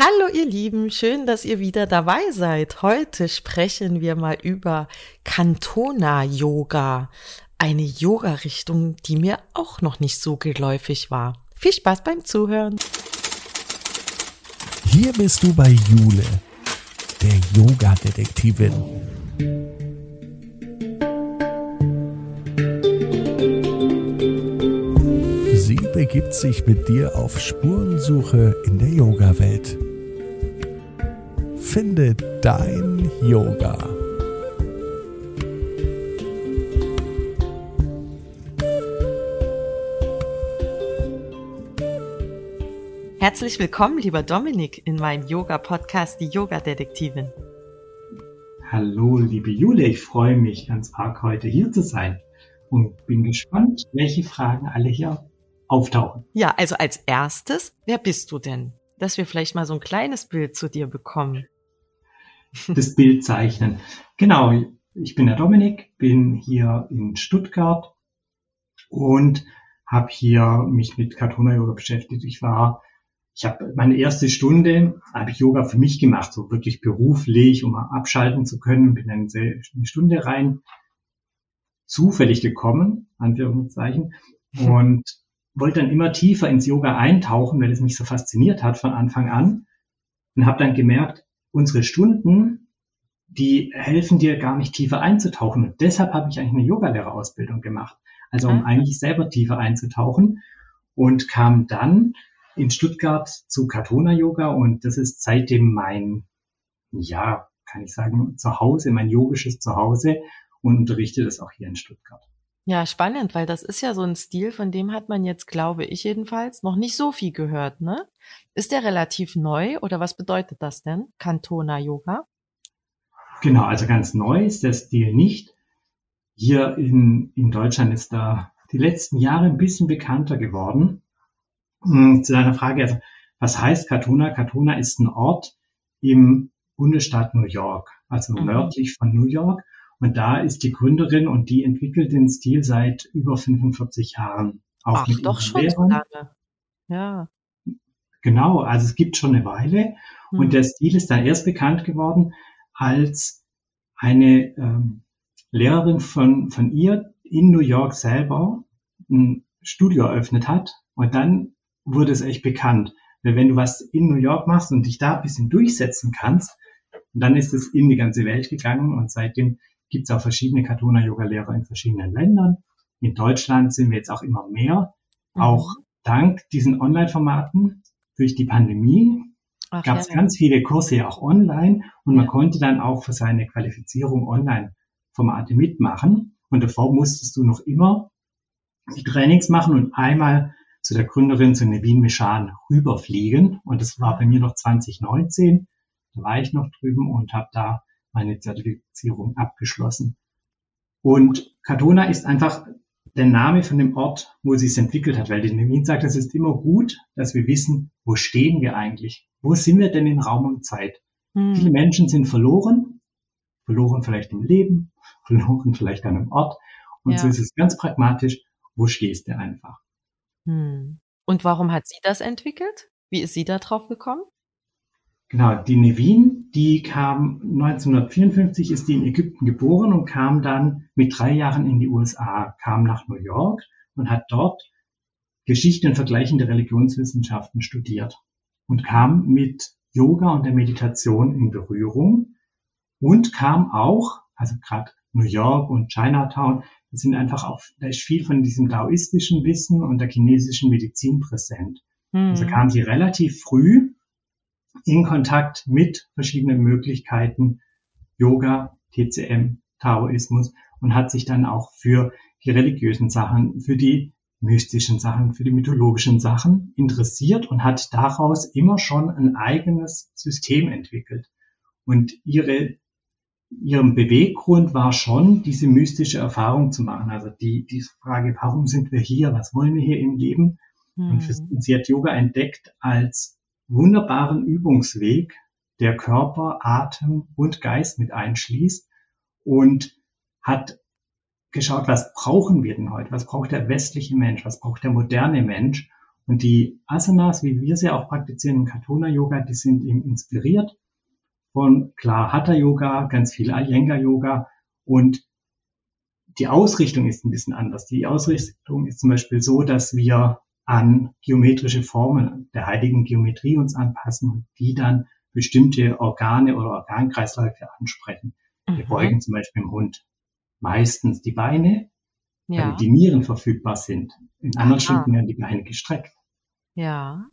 Hallo ihr Lieben, schön, dass ihr wieder dabei seid. Heute sprechen wir mal über Cantona Yoga, eine Yoga-Richtung, die mir auch noch nicht so geläufig war. Viel Spaß beim Zuhören. Hier bist du bei Jule, der Yoga-Detektivin. Sie begibt sich mit dir auf Spurensuche in der Yoga-Welt. Finde dein Yoga. Herzlich willkommen, lieber Dominik, in meinem Yoga-Podcast Die Yoga-Detektivin. Hallo, liebe Jule, ich freue mich ganz arg, heute hier zu sein und bin gespannt, welche Fragen alle hier auftauchen. Ja, also als erstes, wer bist du denn? Dass wir vielleicht mal so ein kleines Bild zu dir bekommen. Das Bild zeichnen. Genau, ich bin der Dominik, bin hier in Stuttgart und habe hier mich mit Katona Yoga beschäftigt. Ich war, ich habe meine erste Stunde, habe ich Yoga für mich gemacht, so wirklich beruflich, um abschalten zu können. Bin dann eine Stunde rein, zufällig gekommen, Anführungszeichen, und wollte dann immer tiefer ins Yoga eintauchen, weil es mich so fasziniert hat von Anfang an und habe dann gemerkt, unsere Stunden, die helfen dir gar nicht tiefer einzutauchen. Und deshalb habe ich eigentlich eine Yogalehrerausbildung gemacht. Also um ah. eigentlich selber tiefer einzutauchen und kam dann in Stuttgart zu Katona Yoga und das ist seitdem mein, ja, kann ich sagen, Zuhause, mein yogisches Zuhause und unterrichte das auch hier in Stuttgart. Ja, spannend, weil das ist ja so ein Stil, von dem hat man jetzt, glaube ich jedenfalls, noch nicht so viel gehört, ne? Ist der relativ neu oder was bedeutet das denn? Cantona Yoga? Genau, also ganz neu ist der Stil nicht. Hier in, in Deutschland ist da die letzten Jahre ein bisschen bekannter geworden. Hm, zu deiner Frage, also, was heißt Katona? Katona ist ein Ort im Bundesstaat New York, also mhm. nördlich von New York. Und da ist die Gründerin und die entwickelt den Stil seit über 45 Jahren. Auch Ach, doch schon Lehrern. so lange. Ja. Genau, also es gibt schon eine Weile. Hm. Und der Stil ist dann erst bekannt geworden, als eine ähm, Lehrerin von, von ihr in New York selber ein Studio eröffnet hat. Und dann wurde es echt bekannt. Weil wenn du was in New York machst und dich da ein bisschen durchsetzen kannst, dann ist es in die ganze Welt gegangen und seitdem gibt es auch verschiedene Katona-Yoga-Lehrer in verschiedenen Ländern. In Deutschland sind wir jetzt auch immer mehr. Mhm. Auch dank diesen Online-Formaten durch die Pandemie gab es ja, ganz viele Kurse ja auch online und man konnte dann auch für seine Qualifizierung Online-Formate mitmachen. Und davor musstest du noch immer die Trainings machen und einmal zu der Gründerin, zu Nevin Mechan, rüberfliegen. Und das war bei mir noch 2019. Da war ich noch drüben und habe da meine Zertifizierung abgeschlossen. Und Katona ist einfach der Name von dem Ort, wo sie es entwickelt hat, weil die Nevin sagt, es ist immer gut, dass wir wissen, wo stehen wir eigentlich? Wo sind wir denn in Raum und Zeit? Hm. Viele Menschen sind verloren, verloren vielleicht im Leben, verloren vielleicht an einem Ort. Und ja. so ist es ganz pragmatisch, wo stehst du einfach? Hm. Und warum hat sie das entwickelt? Wie ist sie da drauf gekommen? Genau, die Nevin, die kam 1954, ist die in Ägypten geboren und kam dann mit drei Jahren in die USA, kam nach New York und hat dort Geschichte und vergleichende Religionswissenschaften studiert und kam mit Yoga und der Meditation in Berührung und kam auch, also gerade New York und Chinatown, das sind einfach auch, da ist viel von diesem daoistischen Wissen und der chinesischen Medizin präsent. Mhm. Also kam sie relativ früh in Kontakt mit verschiedenen Möglichkeiten Yoga, TCM, Taoismus und hat sich dann auch für die religiösen Sachen, für die mystischen Sachen, für die mythologischen Sachen interessiert und hat daraus immer schon ein eigenes System entwickelt. Und ihre, ihrem Beweggrund war schon, diese mystische Erfahrung zu machen. Also die, die Frage, warum sind wir hier? Was wollen wir hier im Leben? Und, für, und sie hat Yoga entdeckt als wunderbaren Übungsweg, der Körper, Atem und Geist mit einschließt und hat geschaut, was brauchen wir denn heute? Was braucht der westliche Mensch? Was braucht der moderne Mensch? Und die Asanas, wie wir sie auch praktizieren im Katona Yoga, die sind eben inspiriert von klar Hatha Yoga, ganz viel Iyengar Yoga und die Ausrichtung ist ein bisschen anders. Die Ausrichtung ist zum Beispiel so, dass wir an geometrische Formen der heiligen Geometrie uns anpassen und die dann bestimmte Organe oder Organkreisläufe ansprechen. Wir mhm. beugen zum Beispiel im Hund meistens die Beine, ja. damit die Nieren verfügbar sind. In anderen Schritten werden die Beine gestreckt. Ja.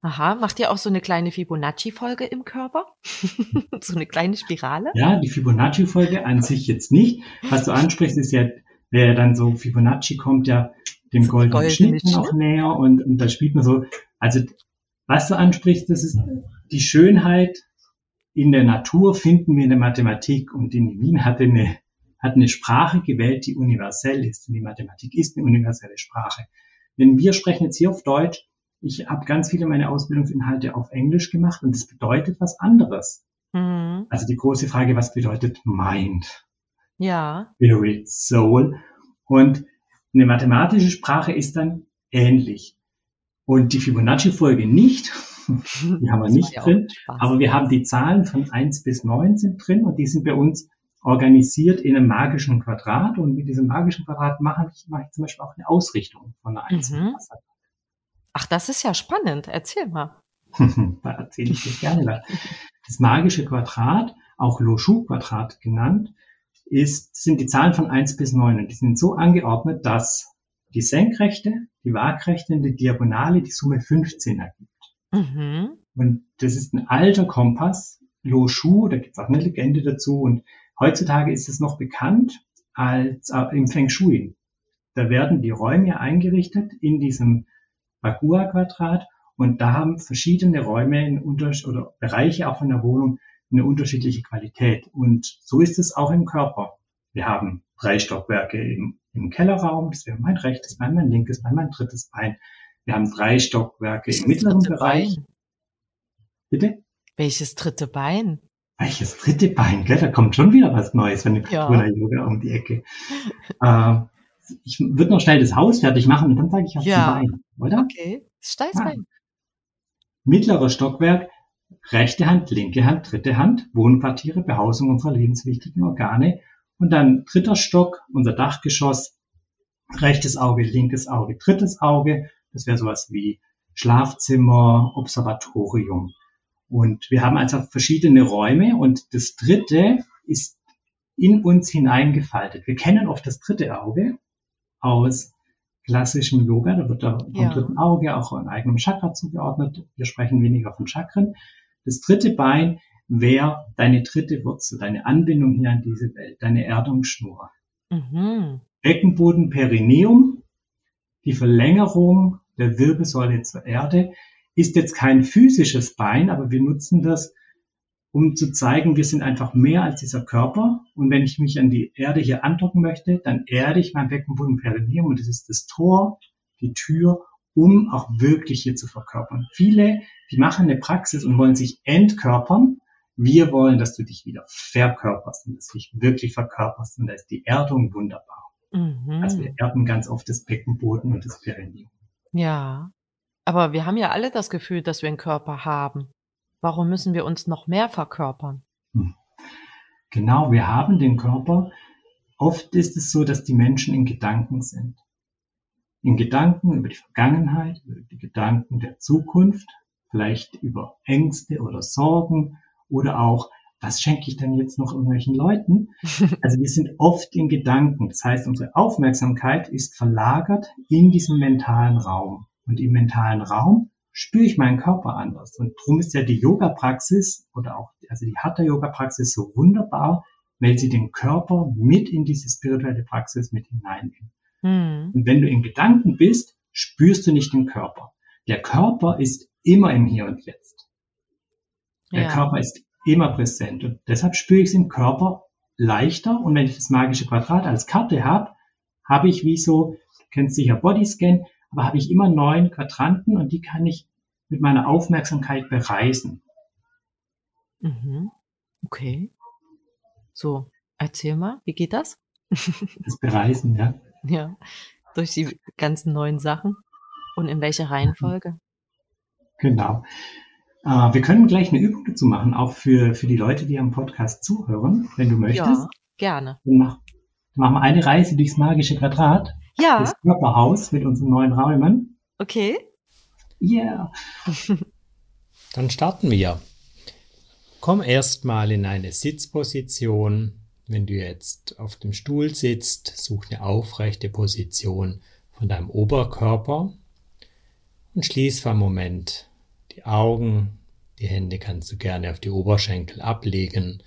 Aha, macht ihr auch so eine kleine Fibonacci-Folge im Körper? so eine kleine Spirale? Ja, die Fibonacci-Folge an sich jetzt nicht. Was du ansprichst, ist ja, wer dann so Fibonacci kommt ja dem goldenen Schnitt noch näher und, und da spielt man so, also was du ansprichst, das ist die Schönheit in der Natur finden wir in der Mathematik und in Wien hat eine, hat eine Sprache gewählt, die universell ist. Und die Mathematik ist eine universelle Sprache. Wenn wir sprechen jetzt hier auf Deutsch, ich habe ganz viele meiner Ausbildungsinhalte auf Englisch gemacht und das bedeutet was anderes. Mhm. Also die große Frage, was bedeutet Mind? Ja. Spirit, Soul. Und eine mathematische Sprache ist dann ähnlich. Und die Fibonacci-Folge nicht. Die haben wir nicht drin. Aber wir haben die Zahlen von 1 bis 9 sind drin und die sind bei uns organisiert in einem magischen Quadrat. Und mit diesem magischen Quadrat mache ich, mache ich zum Beispiel auch eine Ausrichtung von einer einzelnen mhm. Ach, das ist ja spannend. Erzähl mal. da erzähle ich dir gerne was. Das magische Quadrat, auch Loschu-Quadrat genannt, ist, sind die Zahlen von 1 bis 9 und die sind so angeordnet, dass die Senkrechte, die Waagrechte und die Diagonale die Summe 15 ergibt. Mhm. Und das ist ein alter Kompass, Lo Shu, da gibt es auch eine Legende dazu und heutzutage ist es noch bekannt als äh, im Feng Shui. Da werden die Räume eingerichtet in diesem Bagua-Quadrat und da haben verschiedene Räume in oder Bereiche auch von der Wohnung eine unterschiedliche Qualität. Und so ist es auch im Körper. Wir haben drei Stockwerke im, im Kellerraum, das wäre mein rechtes Bein, mein linkes Bein, mein drittes Bein. Wir haben drei Stockwerke im mittleren Bereich. Bein? Bitte? Welches dritte Bein? Welches dritte Bein? Gell? Da kommt schon wieder was Neues von dem ja. Yoga um die Ecke. äh, ich würde noch schnell das Haus fertig machen und dann sage ich auf ja. die Beine, oder? Okay, Steißbein. Ah. Mittlerer Stockwerk, rechte Hand, linke Hand, dritte Hand, Wohnquartiere, Behausung unserer lebenswichtigen Organe. Und dann dritter Stock, unser Dachgeschoss, rechtes Auge, linkes Auge, drittes Auge. Das wäre sowas wie Schlafzimmer, Observatorium. Und wir haben also verschiedene Räume und das dritte ist in uns hineingefaltet. Wir kennen oft das dritte Auge aus klassischem Yoga. Da wird da vom ja. dritten Auge auch ein eigenem Chakra zugeordnet. Wir sprechen weniger von Chakren. Das dritte Bein wäre deine dritte Wurzel, deine Anbindung hier an diese Welt, deine Erdungsschnur. Mhm. Beckenboden, Perineum, die Verlängerung der Wirbelsäule zur Erde, ist jetzt kein physisches Bein, aber wir nutzen das, um zu zeigen, wir sind einfach mehr als dieser Körper. Und wenn ich mich an die Erde hier andocken möchte, dann erde ich mein Beckenboden Perineum und das ist das Tor, die Tür, um auch wirklich hier zu verkörpern. Viele, die machen eine Praxis und wollen sich entkörpern. Wir wollen, dass du dich wieder verkörperst und dass du dich wirklich verkörperst. Und da ist die Erdung wunderbar. Mhm. Also wir erden ganz oft das Beckenboden und das Perineum. Ja. Aber wir haben ja alle das Gefühl, dass wir einen Körper haben. Warum müssen wir uns noch mehr verkörpern? Hm. Genau, wir haben den Körper. Oft ist es so, dass die Menschen in Gedanken sind. In Gedanken über die Vergangenheit, über die Gedanken der Zukunft, vielleicht über Ängste oder Sorgen oder auch, was schenke ich denn jetzt noch irgendwelchen Leuten? Also wir sind oft in Gedanken. Das heißt, unsere Aufmerksamkeit ist verlagert in diesem mentalen Raum. Und im mentalen Raum spüre ich meinen Körper anders. Und darum ist ja die Yoga-Praxis oder auch also die Hatha-Yoga-Praxis so wunderbar, weil sie den Körper mit in diese spirituelle Praxis mit hineinnimmt. Mhm. Und wenn du in Gedanken bist, spürst du nicht den Körper. Der Körper ist immer im Hier und Jetzt. Der ja. Körper ist immer präsent und deshalb spüre ich es im Körper leichter. Und wenn ich das magische Quadrat als Karte habe, habe ich wie so, du kennst sicher Bodyscan, aber habe ich immer neun Quadranten und die kann ich mit meiner Aufmerksamkeit bereisen. Mhm. Okay. So, erzähl mal, wie geht das? Das Bereisen, ja. Ja, durch die ganzen neuen Sachen. Und in welcher Reihenfolge? Genau. Äh, wir können gleich eine Übung dazu machen, auch für, für die Leute, die am Podcast zuhören, wenn du möchtest. Ja, gerne. Dann, mach, machen wir eine Reise durchs magische Quadrat. Ja. Das Körperhaus mit unseren neuen Räumen. Okay. Yeah. Dann starten wir. Komm erstmal in eine Sitzposition. Wenn du jetzt auf dem Stuhl sitzt, such eine aufrechte Position von deinem Oberkörper und schließ für einen Moment die Augen. Die Hände kannst du gerne auf die Oberschenkel ablegen.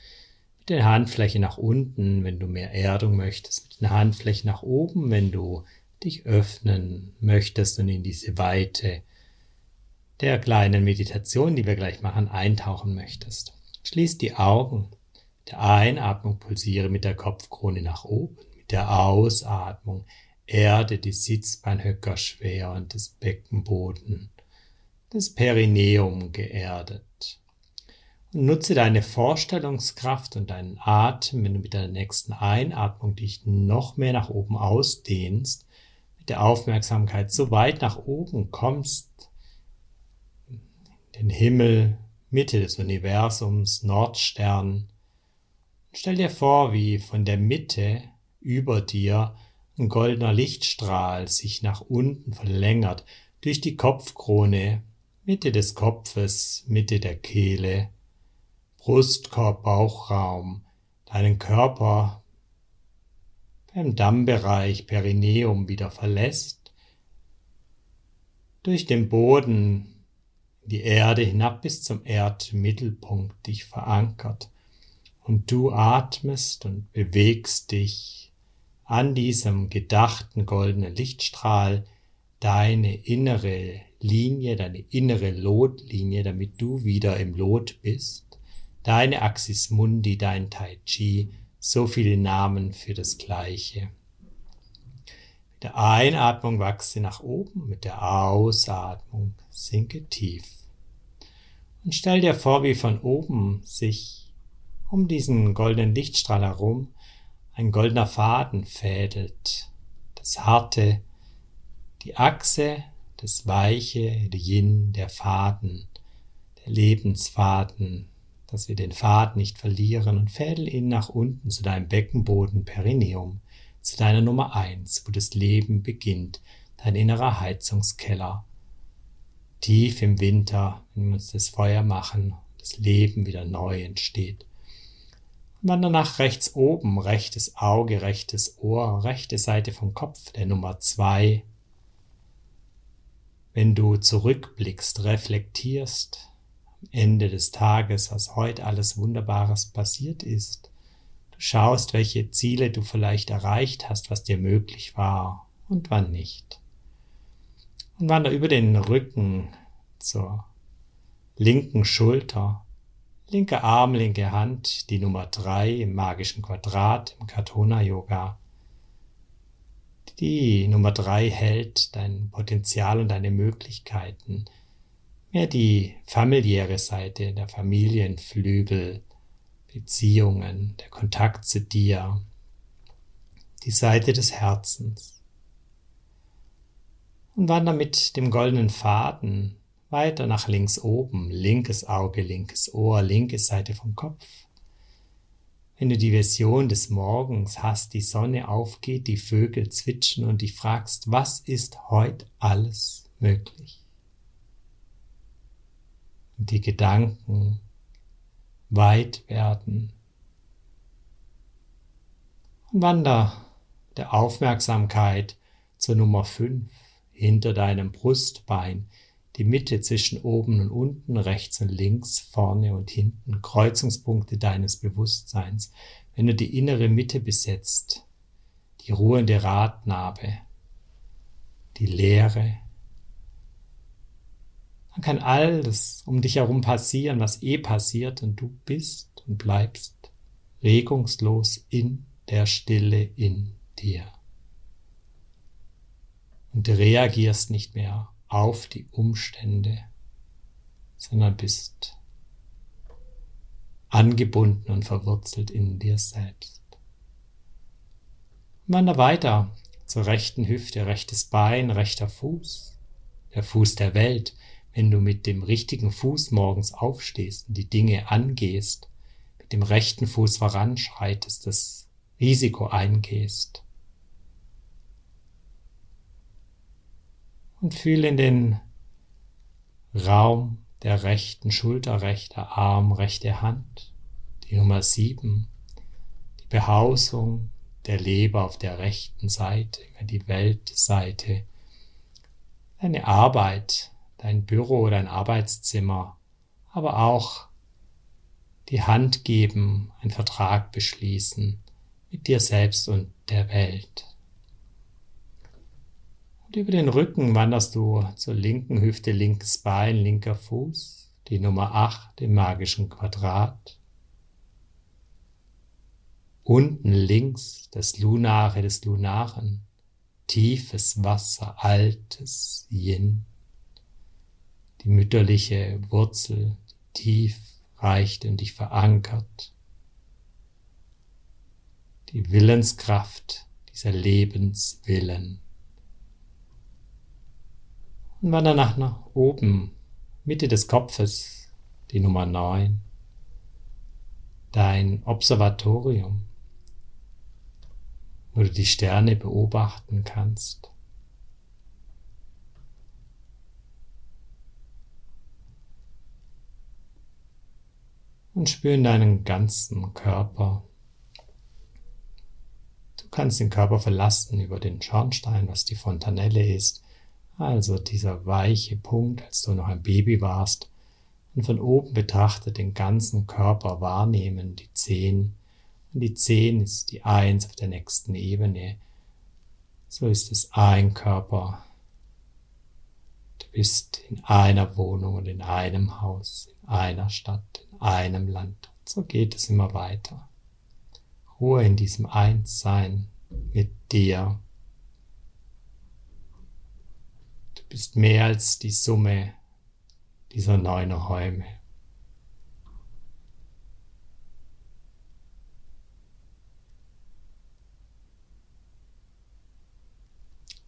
Mit den Handflächen nach unten, wenn du mehr Erdung möchtest. Mit den Handflächen nach oben, wenn du dich öffnen möchtest und in diese Weite der kleinen Meditation, die wir gleich machen, eintauchen möchtest. Schließ die Augen. Der Einatmung pulsiere mit der Kopfkrone nach oben. Mit der Ausatmung erde die Sitzbeinhöcker schwer und das Beckenboden, das Perineum geerdet. Und nutze deine Vorstellungskraft und deinen Atem, wenn du mit der nächsten Einatmung dich noch mehr nach oben ausdehnst, mit der Aufmerksamkeit so weit nach oben kommst, den Himmel, Mitte des Universums, Nordstern. Stell dir vor, wie von der Mitte über dir ein goldener Lichtstrahl sich nach unten verlängert durch die Kopfkrone, Mitte des Kopfes, Mitte der Kehle, Brustkorb, Bauchraum, deinen Körper beim Dammbereich Perineum wieder verlässt, durch den Boden die Erde hinab bis zum Erdmittelpunkt dich verankert und du atmest und bewegst dich an diesem gedachten goldenen Lichtstrahl deine innere Linie, deine innere Lotlinie, damit du wieder im Lot bist, deine Axis Mundi, dein Tai Chi, so viele Namen für das Gleiche. Mit der Einatmung wachse nach oben, mit der Ausatmung sinke tief. Und stell dir vor, wie von oben sich um diesen goldenen Lichtstrahl herum ein goldener Faden fädelt. Das harte, die Achse, das weiche, Yin, der Faden, der Lebensfaden, dass wir den Faden nicht verlieren und fädel ihn nach unten zu deinem Beckenboden Perineum, zu deiner Nummer eins, wo das Leben beginnt, dein innerer Heizungskeller, tief im Winter, wenn wir uns das Feuer machen, das Leben wieder neu entsteht. Dann danach rechts oben, rechtes Auge, rechtes Ohr, rechte Seite vom Kopf, der Nummer zwei. Wenn du zurückblickst, reflektierst, am Ende des Tages, was heute alles Wunderbares passiert ist, du schaust, welche Ziele du vielleicht erreicht hast, was dir möglich war und wann nicht und wander über den Rücken zur linken Schulter, linker Arm, linke Hand, die Nummer drei im magischen Quadrat im Katona Yoga. Die Nummer drei hält dein Potenzial und deine Möglichkeiten. Mehr die familiäre Seite, der Familienflügel, Beziehungen, der Kontakt zu dir, die Seite des Herzens und wander mit dem goldenen Faden weiter nach links oben, linkes Auge, linkes Ohr, linke Seite vom Kopf. Wenn du die Vision des Morgens hast, die Sonne aufgeht, die Vögel zwitschern und dich fragst, was ist heute alles möglich? Und die Gedanken weit werden. Und wander der Aufmerksamkeit zur Nummer 5 hinter deinem Brustbein, die Mitte zwischen oben und unten, rechts und links, vorne und hinten, Kreuzungspunkte deines Bewusstseins. Wenn du die innere Mitte besetzt, die ruhende Radnabe, die Leere, dann kann alles um dich herum passieren, was eh passiert, und du bist und bleibst regungslos in der Stille in dir und reagierst nicht mehr auf die Umstände, sondern bist angebunden und verwurzelt in dir selbst. Wander weiter zur rechten Hüfte, rechtes Bein, rechter Fuß, der Fuß der Welt, wenn du mit dem richtigen Fuß morgens aufstehst und die Dinge angehst, mit dem rechten Fuß voranschreitest, das Risiko eingehst. Und fühle in den Raum der rechten Schulter, rechter Arm, rechte Hand, die Nummer sieben, die Behausung der Leber auf der rechten Seite, die Weltseite, deine Arbeit, dein Büro, dein Arbeitszimmer, aber auch die Hand geben, einen Vertrag beschließen mit dir selbst und der Welt. Und über den Rücken wanderst du zur linken Hüfte, linkes Bein, linker Fuß, die Nummer 8 im magischen Quadrat. Unten links das Lunare des Lunaren, tiefes Wasser, altes Yin. Die mütterliche Wurzel, die tief reicht und dich verankert. Die Willenskraft, dieser Lebenswillen. Und wann danach nach oben, Mitte des Kopfes, die Nummer 9, dein Observatorium, wo du die Sterne beobachten kannst. Und spür in deinen ganzen Körper. Du kannst den Körper verlassen über den Schornstein, was die Fontanelle ist, also dieser weiche Punkt, als du noch ein Baby warst, und von oben betrachtet den ganzen Körper wahrnehmen, die Zehen, und die 10 ist die 1 auf der nächsten Ebene. So ist es ein Körper. Du bist in einer Wohnung und in einem Haus, in einer Stadt, in einem Land. So geht es immer weiter. Ruhe in diesem Einssein mit dir. Du bist mehr als die Summe dieser neun Räume.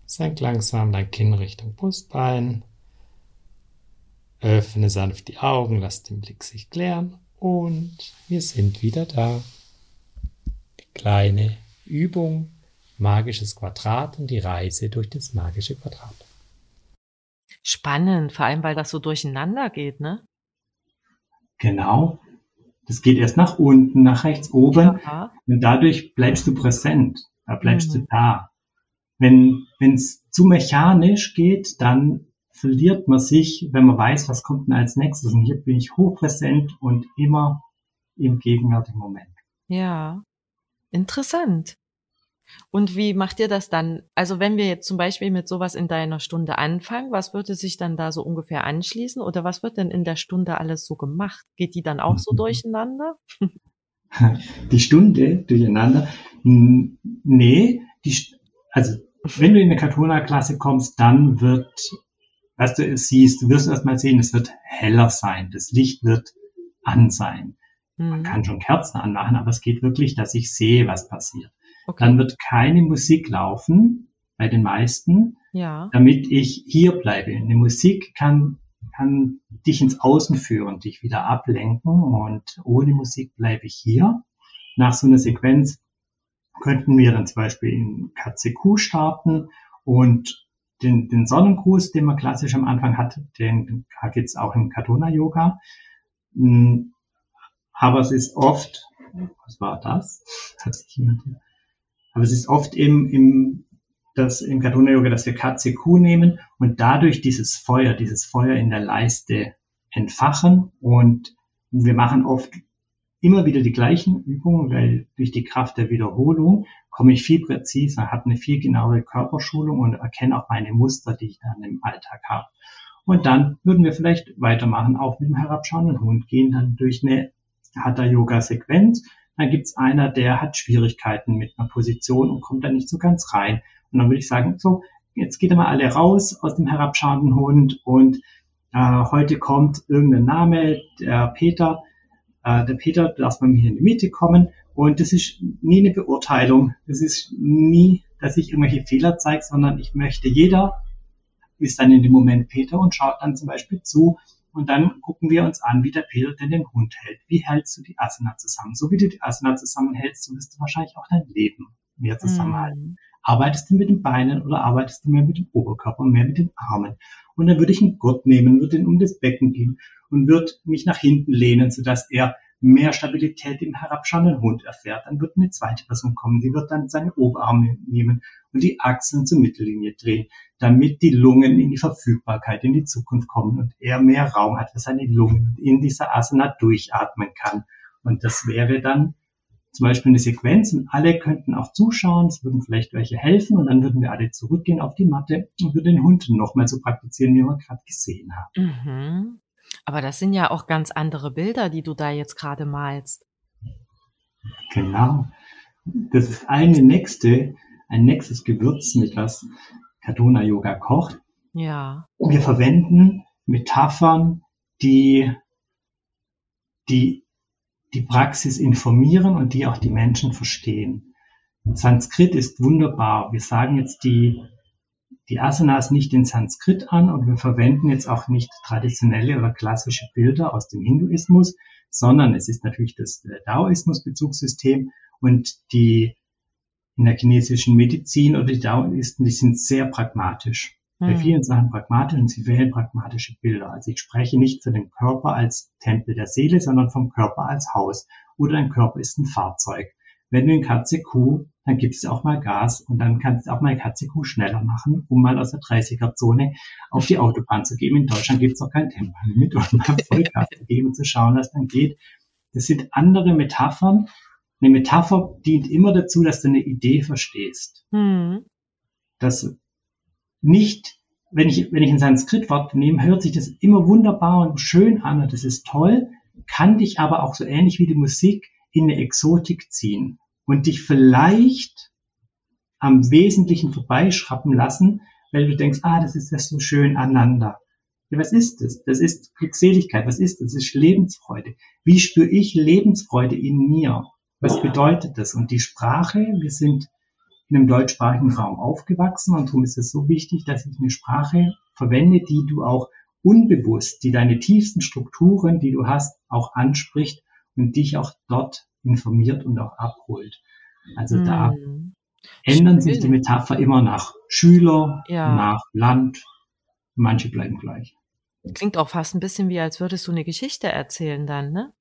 Senk langsam dein Kinn Richtung Brustbein. Öffne sanft die Augen, lass den Blick sich klären und wir sind wieder da. Kleine Übung, magisches Quadrat und die Reise durch das magische Quadrat. Spannend, vor allem weil das so durcheinander geht, ne? Genau. Das geht erst nach unten, nach rechts oben ja. und dadurch bleibst du präsent. Da bleibst mhm. du da. Wenn es zu mechanisch geht, dann verliert man sich, wenn man weiß, was kommt denn als nächstes. Und hier bin ich hochpräsent und immer im gegenwärtigen Moment. Ja, interessant. Und wie macht ihr das dann? Also wenn wir jetzt zum Beispiel mit sowas in deiner Stunde anfangen, was würde sich dann da so ungefähr anschließen? Oder was wird denn in der Stunde alles so gemacht? Geht die dann auch so mhm. durcheinander? Die Stunde durcheinander? Nee, die, also wenn du in eine Katona-Klasse kommst, dann wird, was du siehst, du wirst erstmal sehen, es wird heller sein. Das Licht wird an sein. Mhm. Man kann schon Kerzen anmachen, aber es geht wirklich, dass ich sehe, was passiert. Okay. Dann wird keine Musik laufen bei den meisten, ja. damit ich hier bleibe. Eine Musik kann, kann dich ins Außen führen, dich wieder ablenken und ohne Musik bleibe ich hier. Nach so einer Sequenz könnten wir dann zum Beispiel in KCQ starten und den, den Sonnengruß, den man klassisch am Anfang hat, den gibt's auch im Katona Yoga. Hm, aber es ist oft, was war das? Aber es ist oft im, im, das, im Katona Yoga, dass wir KCQ nehmen und dadurch dieses Feuer, dieses Feuer in der Leiste entfachen und wir machen oft immer wieder die gleichen Übungen, weil durch die Kraft der Wiederholung komme ich viel präziser, habe eine viel genauere Körperschulung und erkenne auch meine Muster, die ich dann im Alltag habe. Und dann würden wir vielleicht weitermachen, auch mit dem herabschauenden Hund, gehen dann durch eine Hatha-Yoga-Sequenz. Dann gibt's einer, der hat Schwierigkeiten mit einer Position und kommt da nicht so ganz rein. Und dann würde ich sagen, so, jetzt geht mal alle raus aus dem herabschauenden Hund und äh, heute kommt irgendein Name, der Peter, äh, der Peter darf bei mir in die Mitte kommen und das ist nie eine Beurteilung. Das ist nie, dass ich irgendwelche Fehler zeige, sondern ich möchte jeder ist dann in dem Moment Peter und schaut dann zum Beispiel zu. Und dann gucken wir uns an, wie der Peter denn den Hund hält. Wie hältst du die Asana zusammen? So wie du die Asana zusammenhältst, so wirst du wahrscheinlich auch dein Leben mehr zusammenhalten. Mhm. Arbeitest du mit den Beinen oder arbeitest du mehr mit dem Oberkörper und mehr mit den Armen? Und dann würde ich einen Gurt nehmen, würde ihn um das Becken gehen und würde mich nach hinten lehnen, sodass er mehr Stabilität im herabschauenden Hund erfährt. Dann wird eine zweite Person kommen, die wird dann seine Oberarme nehmen und die Achseln zur Mittellinie drehen, damit die Lungen in die Verfügbarkeit in die Zukunft kommen und er mehr Raum hat für seine Lungen in dieser Asana durchatmen kann. Und das wäre dann zum Beispiel eine Sequenz und alle könnten auch zuschauen, es würden vielleicht welche helfen und dann würden wir alle zurückgehen auf die Matte und würden den Hund nochmal so praktizieren, wie wir gerade gesehen haben. Mhm. Aber das sind ja auch ganz andere Bilder, die du da jetzt gerade malst. Genau. Das ist eine nächste, ein nächstes Gewürz, mit was Katona Yoga kocht. Ja. Wir verwenden Metaphern, die, die die Praxis informieren und die auch die Menschen verstehen. Sanskrit ist wunderbar. Wir sagen jetzt die die Asanas nicht in Sanskrit an und wir verwenden jetzt auch nicht traditionelle oder klassische Bilder aus dem Hinduismus, sondern es ist natürlich das äh, Daoismus-Bezugssystem und die in der chinesischen Medizin oder die Daoisten, die sind sehr pragmatisch. Bei hm. vielen Sachen pragmatisch und sie wählen pragmatische Bilder. Also ich spreche nicht von dem Körper als Tempel der Seele, sondern vom Körper als Haus. Oder ein Körper ist ein Fahrzeug. Wenn du in Katze Kuh dann gibst du auch mal Gas und dann kannst du auch mal KCQ schneller machen, um mal aus der 30er-Zone auf die Autobahn zu gehen. In Deutschland gibt es auch kein Tempolimit, um mal Vollgas zu geben und zu schauen, was dann geht. Das sind andere Metaphern. Eine Metapher dient immer dazu, dass du eine Idee verstehst. Mhm. Dass nicht, wenn ich, wenn ich ein Sanskrit-Wort nehme, hört sich das immer wunderbar und schön an und das ist toll, kann dich aber auch so ähnlich wie die Musik in eine Exotik ziehen und dich vielleicht am Wesentlichen vorbeischrappen lassen, weil du denkst, ah, das ist das so schön aneinander. Ja, was ist das? Das ist Glückseligkeit. Was ist das? Das ist Lebensfreude. Wie spüre ich Lebensfreude in mir? Was bedeutet das? Und die Sprache, wir sind in einem deutschsprachigen Raum aufgewachsen und darum ist es so wichtig, dass ich eine Sprache verwende, die du auch unbewusst, die deine tiefsten Strukturen, die du hast, auch anspricht und dich auch dort informiert und auch abholt. Also da hm. ändern sich die Metapher immer nach Schüler, ja. nach Land. Manche bleiben gleich. Klingt auch fast ein bisschen wie, als würdest du eine Geschichte erzählen dann, ne?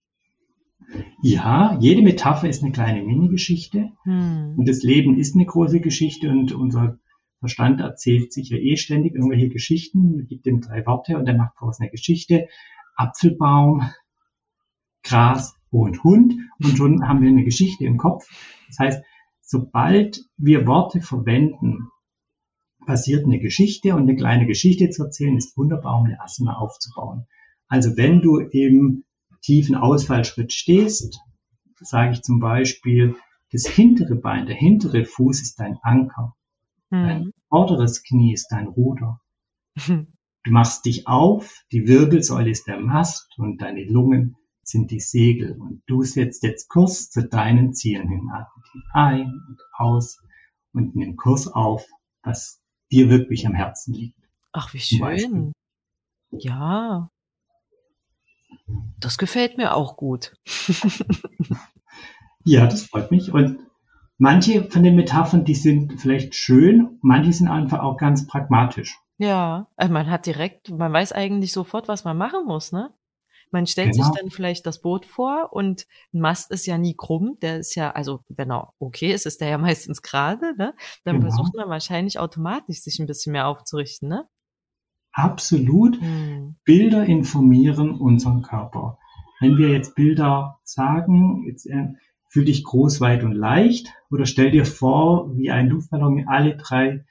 Ja, jede Metapher ist eine kleine Mini-Geschichte. Hm. Und das Leben ist eine große Geschichte und unser Verstand erzählt sich ja eh ständig irgendwelche Geschichten, gibt ihm drei Worte und er macht daraus eine Geschichte. Apfelbaum, Gras, und Hund und schon haben wir eine Geschichte im Kopf. Das heißt, sobald wir Worte verwenden, passiert eine Geschichte und eine kleine Geschichte zu erzählen ist wunderbar, um eine Asana aufzubauen. Also wenn du im tiefen Ausfallschritt stehst, sage ich zum Beispiel, das hintere Bein, der hintere Fuß ist dein Anker. Mhm. Dein vorderes Knie ist dein Ruder. Du machst dich auf, die Wirbelsäule ist der Mast und deine Lungen sind die Segel und du setzt jetzt Kurs zu deinen Zielen hin. Atme tief ein und aus und nimm Kurs auf, was dir wirklich am Herzen liegt. Ach, wie schön. Ja. Das gefällt mir auch gut. ja, das freut mich. Und manche von den Metaphern, die sind vielleicht schön, manche sind einfach auch ganz pragmatisch. Ja, also man hat direkt, man weiß eigentlich sofort, was man machen muss, ne? Man stellt genau. sich dann vielleicht das Boot vor und ein Mast ist ja nie krumm, der ist ja, also wenn er okay ist, ist der ja meistens gerade, ne? Dann genau. versucht man wahrscheinlich automatisch sich ein bisschen mehr aufzurichten, ne? Absolut. Hm. Bilder informieren unseren Körper. Wenn wir jetzt Bilder sagen, jetzt äh, fühl dich groß, weit und leicht, oder stell dir vor, wie ein Luftballon in alle drei,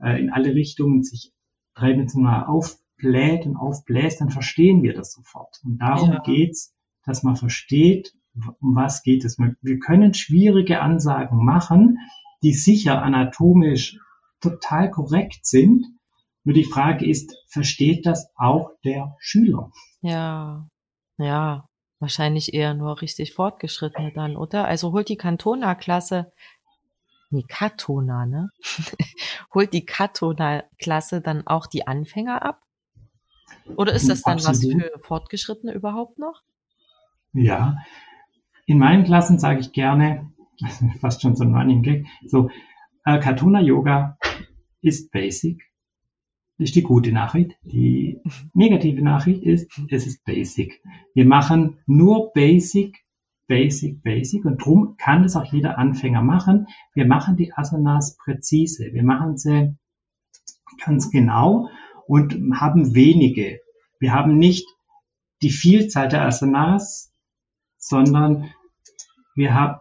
äh, in alle Richtungen sich dreidimensional auf aufbläht und aufbläst, dann verstehen wir das sofort. Und darum ja. geht's, dass man versteht, um was geht es. Wir können schwierige Ansagen machen, die sicher anatomisch total korrekt sind. Nur die Frage ist, versteht das auch der Schüler? Ja, ja, wahrscheinlich eher nur richtig fortgeschrittene dann, oder? Also holt die Kantona-Klasse nee, Katona, ne? Holt die Katona-Klasse dann auch die Anfänger ab? Oder ist das dann Absolut. was für Fortgeschrittene überhaupt noch? Ja, in meinen Klassen sage ich gerne, fast schon so ein Running Gag, so, äh, Katona Yoga ist basic. Das ist die gute Nachricht. Die negative Nachricht ist, es ist basic. Wir machen nur basic, basic, basic und drum kann es auch jeder Anfänger machen. Wir machen die Asanas präzise. Wir machen sie ganz genau und haben wenige. Wir haben nicht die Vielzahl der Asanas, sondern wir haben,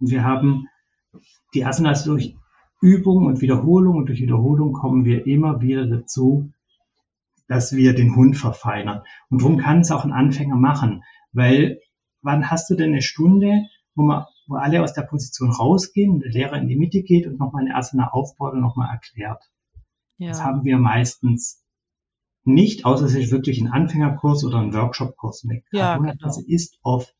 wir haben die Asanas durch Übung und Wiederholung und durch Wiederholung kommen wir immer wieder dazu, dass wir den Hund verfeinern. Und darum kann es auch ein Anfänger machen, weil wann hast du denn eine Stunde, wo man, wo alle aus der Position rausgehen der Lehrer in die Mitte geht und nochmal eine Asana aufbaut und nochmal erklärt. Ja. Das haben wir meistens nicht, außer es ist wirklich ein Anfängerkurs oder ein Workshopkurs. Ja, genau. ist oft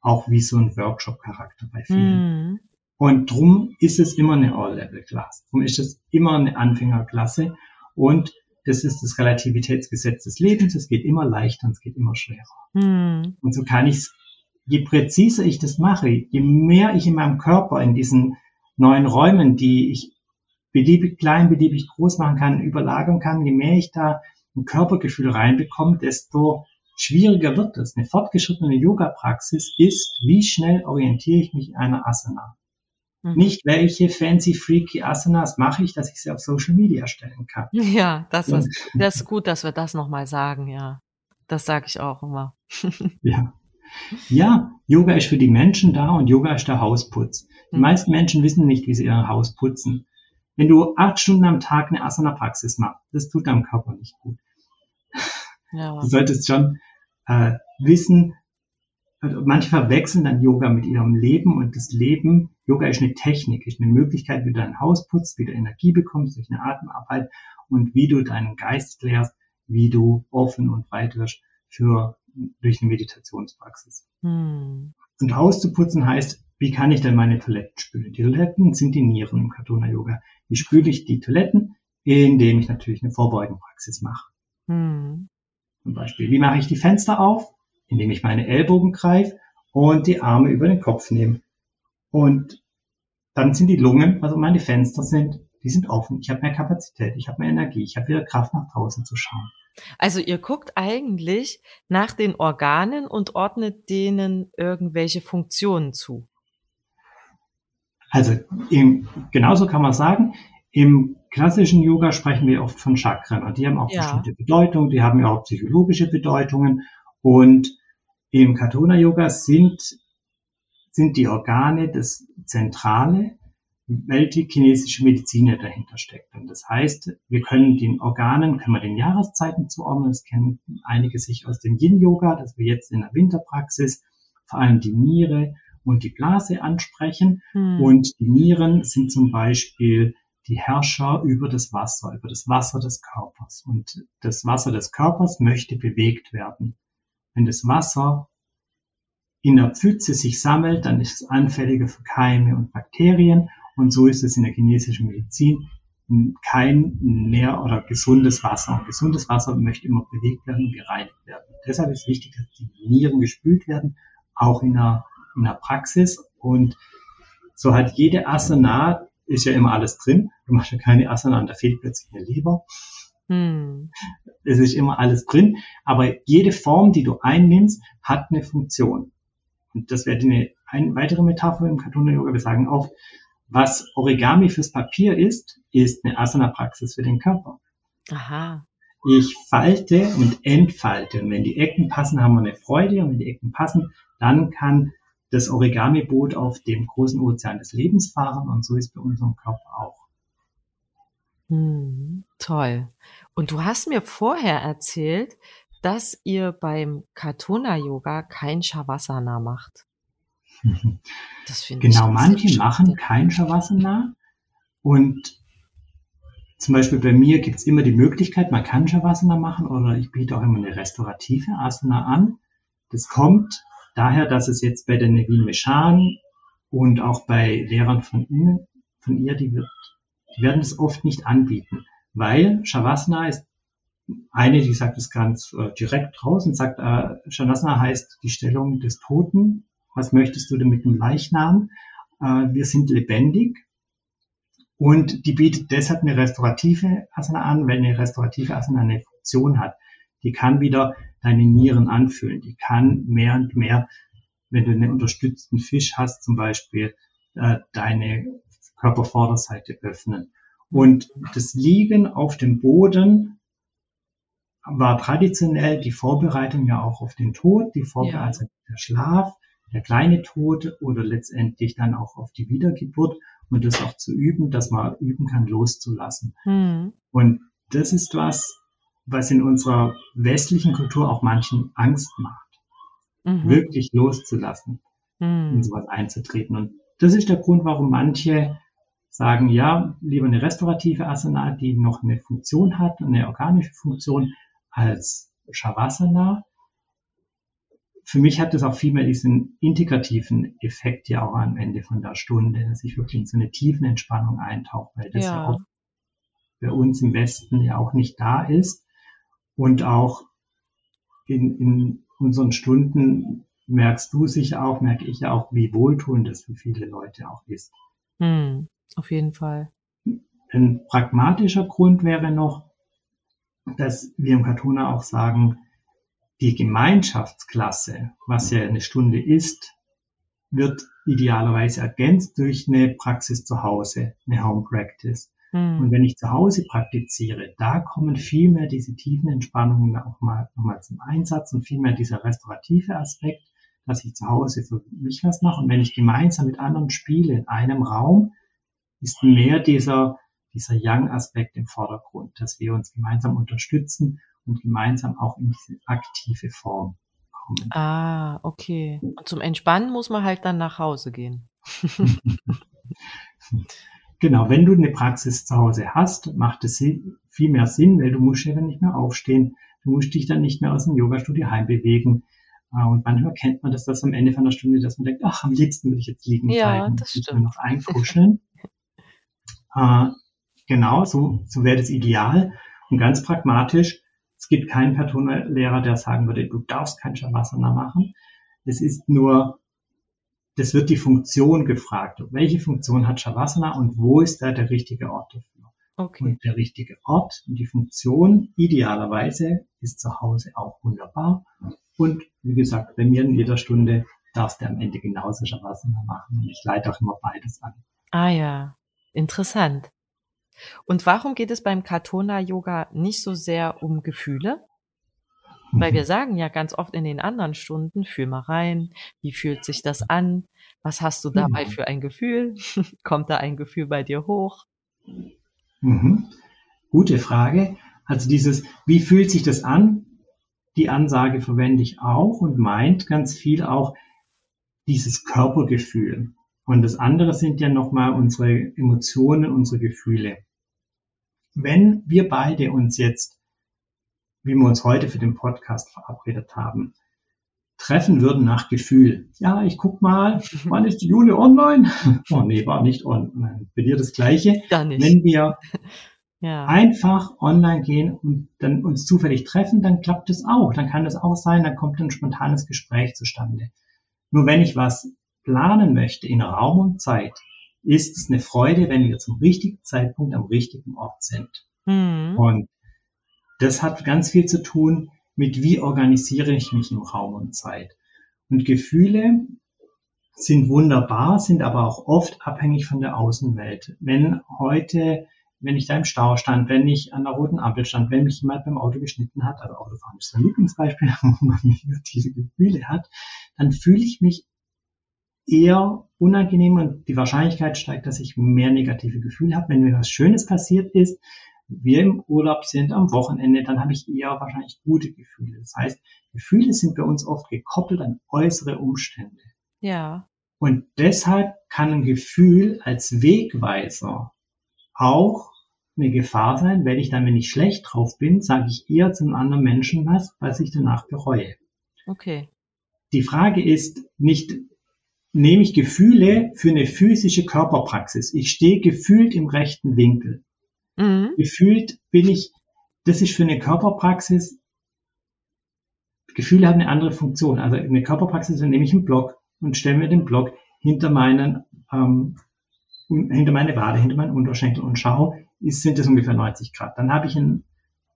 auch wie so ein Workshop-Charakter bei vielen. Mhm. Und drum ist es immer eine All-Level-Class. Drum ist es immer eine Anfängerklasse. Und das ist das Relativitätsgesetz des Lebens. Es geht immer leichter und es geht immer schwerer. Mhm. Und so kann ich je präziser ich das mache, je mehr ich in meinem Körper in diesen neuen Räumen, die ich beliebig klein, beliebig groß machen kann, überlagern kann, je mehr ich da ein Körpergefühl reinbekomme, desto schwieriger wird es. Eine fortgeschrittene Yoga-Praxis ist, wie schnell orientiere ich mich in einer Asana. Mhm. Nicht welche fancy, freaky Asanas mache ich, dass ich sie auf Social Media stellen kann. Ja, das ist, das ist gut, dass wir das nochmal sagen, ja. Das sage ich auch immer. ja. Ja, Yoga ist für die Menschen da und Yoga ist der Hausputz. Die mhm. meisten Menschen wissen nicht, wie sie ihr Haus putzen. Wenn du acht Stunden am Tag eine Asana-Praxis machst, das tut deinem Körper nicht gut. Ja. Du solltest schon äh, wissen, also manche verwechseln dann Yoga mit ihrem Leben und das Leben, Yoga ist eine Technik, ist eine Möglichkeit, wie du dein Haus putzt, wie du Energie bekommst durch eine Atemarbeit und wie du deinen Geist klärst, wie du offen und weit wirst für durch eine Meditationspraxis. Hm. Und Haus zu putzen heißt, wie kann ich denn meine Toiletten spülen? Die Toiletten sind die Nieren im Katona Yoga. Wie spüle ich die Toiletten? Indem ich natürlich eine Vorbeugenpraxis mache. Hm. Zum Beispiel, wie mache ich die Fenster auf? Indem ich meine Ellbogen greife und die Arme über den Kopf nehme. Und dann sind die Lungen, also meine Fenster sind, die sind offen. Ich habe mehr Kapazität, ich habe mehr Energie, ich habe wieder Kraft nach draußen zu schauen. Also ihr guckt eigentlich nach den Organen und ordnet denen irgendwelche Funktionen zu. Also im, genauso kann man sagen, im klassischen Yoga sprechen wir oft von Chakren und die haben auch ja. bestimmte Bedeutungen, die haben ja auch psychologische Bedeutungen und im Katona Yoga sind, sind die Organe das Zentrale, weil die chinesische Medizin dahinter steckt. Und das heißt, wir können den Organen, können wir den Jahreszeiten zuordnen. Das kennen einige sich aus dem Yin-Yoga, dass wir jetzt in der Winterpraxis vor allem die Niere und die Blase ansprechen. Hm. Und die Nieren sind zum Beispiel die Herrscher über das Wasser, über das Wasser des Körpers. Und das Wasser des Körpers möchte bewegt werden. Wenn das Wasser in der Pfütze sich sammelt, dann ist es anfälliger für Keime und Bakterien. Und so ist es in der chinesischen Medizin kein nähr- oder gesundes Wasser. Und gesundes Wasser möchte immer bewegt werden und gereinigt werden. Deshalb ist wichtig, dass die Nieren gespült werden, auch in der, in der Praxis. Und so hat jede Asana ist ja immer alles drin. Du machst ja keine Asana und da fehlt plötzlich eine Leber. Hm. Es ist immer alles drin. Aber jede Form, die du einnimmst, hat eine Funktion. Und das wäre eine, eine weitere Metapher im Katuna Yoga. Wir sagen oft, was Origami fürs Papier ist, ist eine Asana-Praxis für den Körper. Aha. Ich falte und entfalte. Und wenn die Ecken passen, haben wir eine Freude. Und wenn die Ecken passen, dann kann das Origami-Boot auf dem großen Ozean des Lebens fahren und so ist bei unserem Körper auch. Hm, toll. Und du hast mir vorher erzählt, dass ihr beim Katona-Yoga kein Shavasana macht. Das finde genau, ich manche machen kein Shavasana und zum Beispiel bei mir gibt es immer die Möglichkeit, man kann Shavasana machen oder ich biete auch immer eine restaurative Asana an. Das kommt daher, dass es jetzt bei den Nevin Meshan und auch bei Lehrern von Ihnen, von ihr, die, wird, die werden es oft nicht anbieten, weil Shavasana ist eine, die sagt es ganz äh, direkt draußen, sagt, äh, Shavasana heißt die Stellung des Toten. Was möchtest du denn mit dem Leichnam? Äh, wir sind lebendig. Und die bietet deshalb eine restaurative Asana an, weil eine restaurative Asana eine Funktion hat. Die kann wieder deine Nieren anfüllen. Die kann mehr und mehr, wenn du einen unterstützten Fisch hast, zum Beispiel, äh, deine Körpervorderseite öffnen. Und das Liegen auf dem Boden war traditionell die Vorbereitung ja auch auf den Tod, die Vorbereitung, ja. also der Schlaf, der kleine Tod oder letztendlich dann auch auf die Wiedergeburt und das auch zu üben, dass man üben kann, loszulassen. Mhm. Und das ist was, was in unserer westlichen Kultur auch manchen Angst macht, mhm. wirklich loszulassen, mhm. in sowas einzutreten. Und das ist der Grund, warum manche sagen, ja, lieber eine restaurative Asana, die noch eine Funktion hat, eine organische Funktion, als Shavasana. Für mich hat das auch viel mehr diesen integrativen Effekt ja auch am Ende von der Stunde, dass ich wirklich in so eine tiefen Entspannung eintauche, weil das ja, ja auch bei uns im Westen ja auch nicht da ist. Und auch in, in unseren Stunden merkst du sicher auch, merke ich auch, wie wohltuend das für viele Leute auch ist. Hm, auf jeden Fall. Ein pragmatischer Grund wäre noch, dass wir im Katona auch sagen, die Gemeinschaftsklasse, was ja eine Stunde ist, wird idealerweise ergänzt durch eine Praxis zu Hause, eine Home Practice. Hm. Und wenn ich zu Hause praktiziere, da kommen viel mehr diese tiefen Entspannungen auch mal, nochmal zum Einsatz und viel mehr dieser restaurative Aspekt, dass ich zu Hause für mich was mache. Und wenn ich gemeinsam mit anderen spiele in einem Raum, ist mehr dieser dieser Young-Aspekt im Vordergrund, dass wir uns gemeinsam unterstützen und gemeinsam auch in diese aktive Form kommen. Ah, okay. Und zum Entspannen muss man halt dann nach Hause gehen. genau, wenn du eine Praxis zu Hause hast, macht es viel mehr Sinn, weil du musst ja dann nicht mehr aufstehen, du musst dich dann nicht mehr aus dem Yoga-Studio heimbewegen. Ah, und manchmal kennt man das, dass am Ende von der Stunde, dass man denkt, ach, am liebsten würde ich jetzt liegen ja, bleiben, das stimmt. noch einkuscheln. äh, Genau, so, so wäre das ideal. Und ganz pragmatisch, es gibt keinen Personenlehrer, der sagen würde, du darfst kein Shavasana machen. Es ist nur, das wird die Funktion gefragt. Welche Funktion hat Shavasana und wo ist da der richtige Ort dafür? Okay. Und der richtige Ort und die Funktion idealerweise ist zu Hause auch wunderbar. Und wie gesagt, bei mir in jeder Stunde darfst du am Ende genauso Shavasana machen. Und ich leite auch immer beides an. Ah ja, interessant. Und warum geht es beim Katona Yoga nicht so sehr um Gefühle? Weil wir sagen ja ganz oft in den anderen Stunden, fühl mal rein, wie fühlt sich das an? Was hast du dabei mhm. für ein Gefühl? Kommt da ein Gefühl bei dir hoch? Mhm. Gute Frage. Also dieses, wie fühlt sich das an? Die Ansage verwende ich auch und meint ganz viel auch dieses Körpergefühl. Und das andere sind ja nochmal unsere Emotionen, unsere Gefühle wenn wir beide uns jetzt, wie wir uns heute für den Podcast verabredet haben, treffen würden nach Gefühl. Ja, ich guck mal, wann ist die Jule online? Oh nee, war nicht online. Bei dir das Gleiche. Gar nicht. Wenn wir ja. einfach online gehen und dann uns zufällig treffen, dann klappt es auch. Dann kann es auch sein, dann kommt ein spontanes Gespräch zustande. Nur wenn ich was planen möchte in Raum und Zeit, ist es eine Freude, wenn wir zum richtigen Zeitpunkt am richtigen Ort sind. Mhm. Und das hat ganz viel zu tun mit, wie organisiere ich mich im Raum und Zeit. Und Gefühle sind wunderbar, sind aber auch oft abhängig von der Außenwelt. Wenn heute, wenn ich da im Stau stand, wenn ich an der roten Ampel stand, wenn mich jemand beim Auto geschnitten hat, also Autofahren ist ein Lieblingsbeispiel, wo man negative Gefühle hat, dann fühle ich mich eher unangenehm und die Wahrscheinlichkeit steigt, dass ich mehr negative Gefühle habe. Wenn mir was Schönes passiert ist, wir im Urlaub sind am Wochenende, dann habe ich eher wahrscheinlich gute Gefühle. Das heißt, Gefühle sind bei uns oft gekoppelt an äußere Umstände. Ja. Und deshalb kann ein Gefühl als Wegweiser auch eine Gefahr sein, weil ich dann, wenn ich schlecht drauf bin, sage ich eher zum anderen Menschen was, was ich danach bereue. Okay. Die Frage ist nicht, nehme ich Gefühle für eine physische Körperpraxis. Ich stehe gefühlt im rechten Winkel. Mhm. Gefühlt bin ich, das ist für eine Körperpraxis, Gefühle haben eine andere Funktion. Also eine Körperpraxis, dann nehme ich einen Block und stelle mir den Block hinter meinen, ähm, hinter meine Wade, hinter meinen Unterschenkel und schaue, ist, sind das ungefähr 90 Grad. Dann habe ich ein,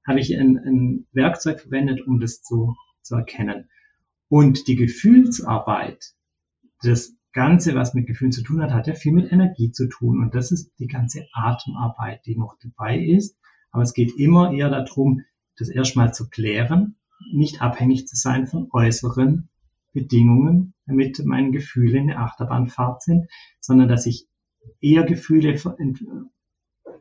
habe ich ein, ein Werkzeug verwendet, um das zu, zu erkennen. Und die Gefühlsarbeit, das Ganze, was mit Gefühlen zu tun hat, hat ja viel mit Energie zu tun. Und das ist die ganze Atemarbeit, die noch dabei ist. Aber es geht immer eher darum, das erstmal zu klären, nicht abhängig zu sein von äußeren Bedingungen, damit meine Gefühle in der Achterbahnfahrt sind, sondern dass ich eher Gefühle von,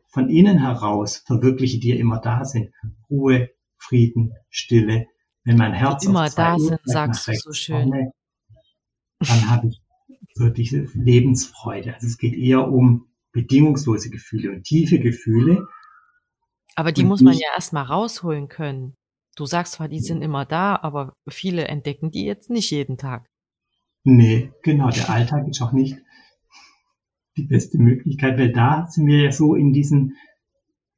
von innen heraus verwirkliche, die ja immer da sind. Ruhe, Frieden, Stille. Wenn mein Herz die immer da sind, sagst du so schön. Komme, dann habe ich diese Lebensfreude. Also es geht eher um bedingungslose Gefühle und tiefe Gefühle. Aber die muss man ja erstmal rausholen können. Du sagst zwar, die sind immer da, aber viele entdecken die jetzt nicht jeden Tag. Nee, genau. Der Alltag ist auch nicht die beste Möglichkeit, weil da sind wir ja so in diesen,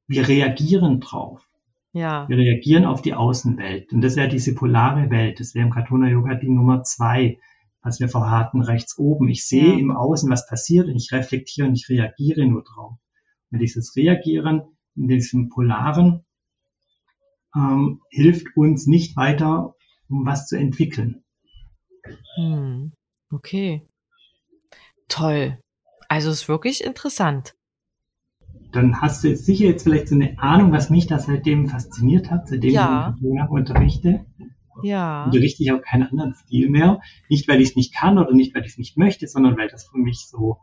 wir reagieren drauf. Ja. Wir reagieren auf die Außenwelt. Und das ja diese polare Welt. Das wäre im Katona Yoga die Nummer zwei was wir vorhatten, rechts oben. Ich sehe ja. im Außen, was passiert und ich reflektiere und ich reagiere nur drauf. Und dieses Reagieren in diesem Polaren ähm, hilft uns nicht weiter, um was zu entwickeln. Hm. Okay. Toll. Also ist wirklich interessant. Dann hast du jetzt sicher jetzt vielleicht so eine Ahnung, was mich da seitdem fasziniert hat, seitdem ja. ich unterrichte. Ja. Unterrichte ich auch keinen anderen Stil mehr. Nicht, weil ich es nicht kann oder nicht, weil ich es nicht möchte, sondern weil das für mich so,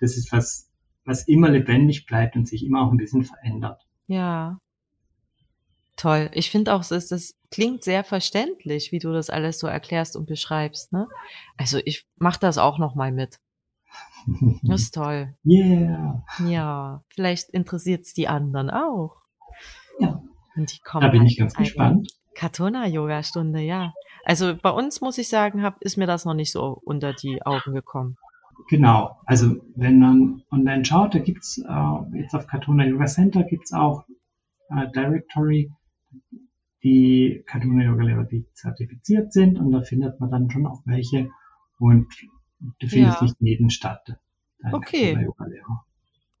das ist was, was immer lebendig bleibt und sich immer auch ein bisschen verändert. Ja. Toll. Ich finde auch, es ist, das klingt sehr verständlich, wie du das alles so erklärst und beschreibst. Ne? Also ich mache das auch noch mal mit. Das ist toll. Yeah. Ja, vielleicht interessiert es die anderen auch. Ja. Und die kommen da bin ich ganz gespannt. Katona-Yoga-Stunde, ja. Also bei uns, muss ich sagen, hab, ist mir das noch nicht so unter die Augen gekommen. Genau, also wenn man online schaut, da gibt's äh, jetzt auf Katona Yoga Center gibt's auch äh, Directory, die Katona Yoga Lehrer, die zertifiziert sind und da findet man dann schon auch welche und du findest ja. nicht jeden statt. Okay.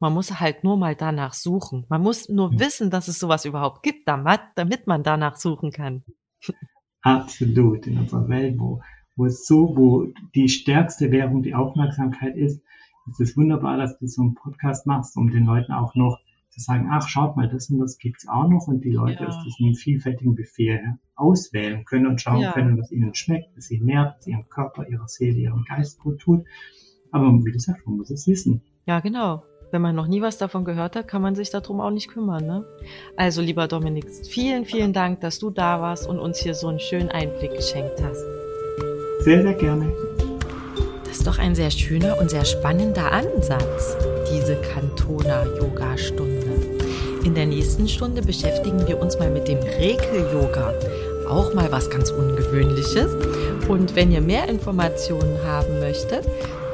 Man muss halt nur mal danach suchen. Man muss nur ja. wissen, dass es sowas überhaupt gibt, damit, damit man danach suchen kann. Absolut. In unserer Welt, wo, wo es so, wo die stärkste Währung die Aufmerksamkeit ist, ist es wunderbar, dass du so einen Podcast machst, um den Leuten auch noch zu sagen, ach, schaut mal, das und das gibt's auch noch und die Leute ja. aus diesem vielfältigen Buffet auswählen können und schauen ja. können, was ihnen schmeckt, was sie nährt, was ihrem Körper, ihrer Seele, ihrem Geist gut tut. Aber wie gesagt, man muss es wissen. Ja, genau wenn man noch nie was davon gehört hat, kann man sich darum auch nicht kümmern. Ne? Also lieber Dominik, vielen, vielen Dank, dass du da warst und uns hier so einen schönen Einblick geschenkt hast. Sehr, sehr gerne. Das ist doch ein sehr schöner und sehr spannender Ansatz, diese Kantona-Yoga-Stunde. In der nächsten Stunde beschäftigen wir uns mal mit dem Rekel-Yoga. Auch mal was ganz Ungewöhnliches. Und wenn ihr mehr Informationen haben möchtet,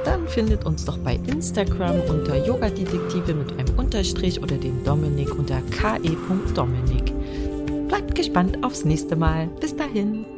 dann findet uns doch bei Instagram unter Yoga-Detektive mit einem Unterstrich oder den Dominik unter ke.dominik. Bleibt gespannt aufs nächste Mal. Bis dahin.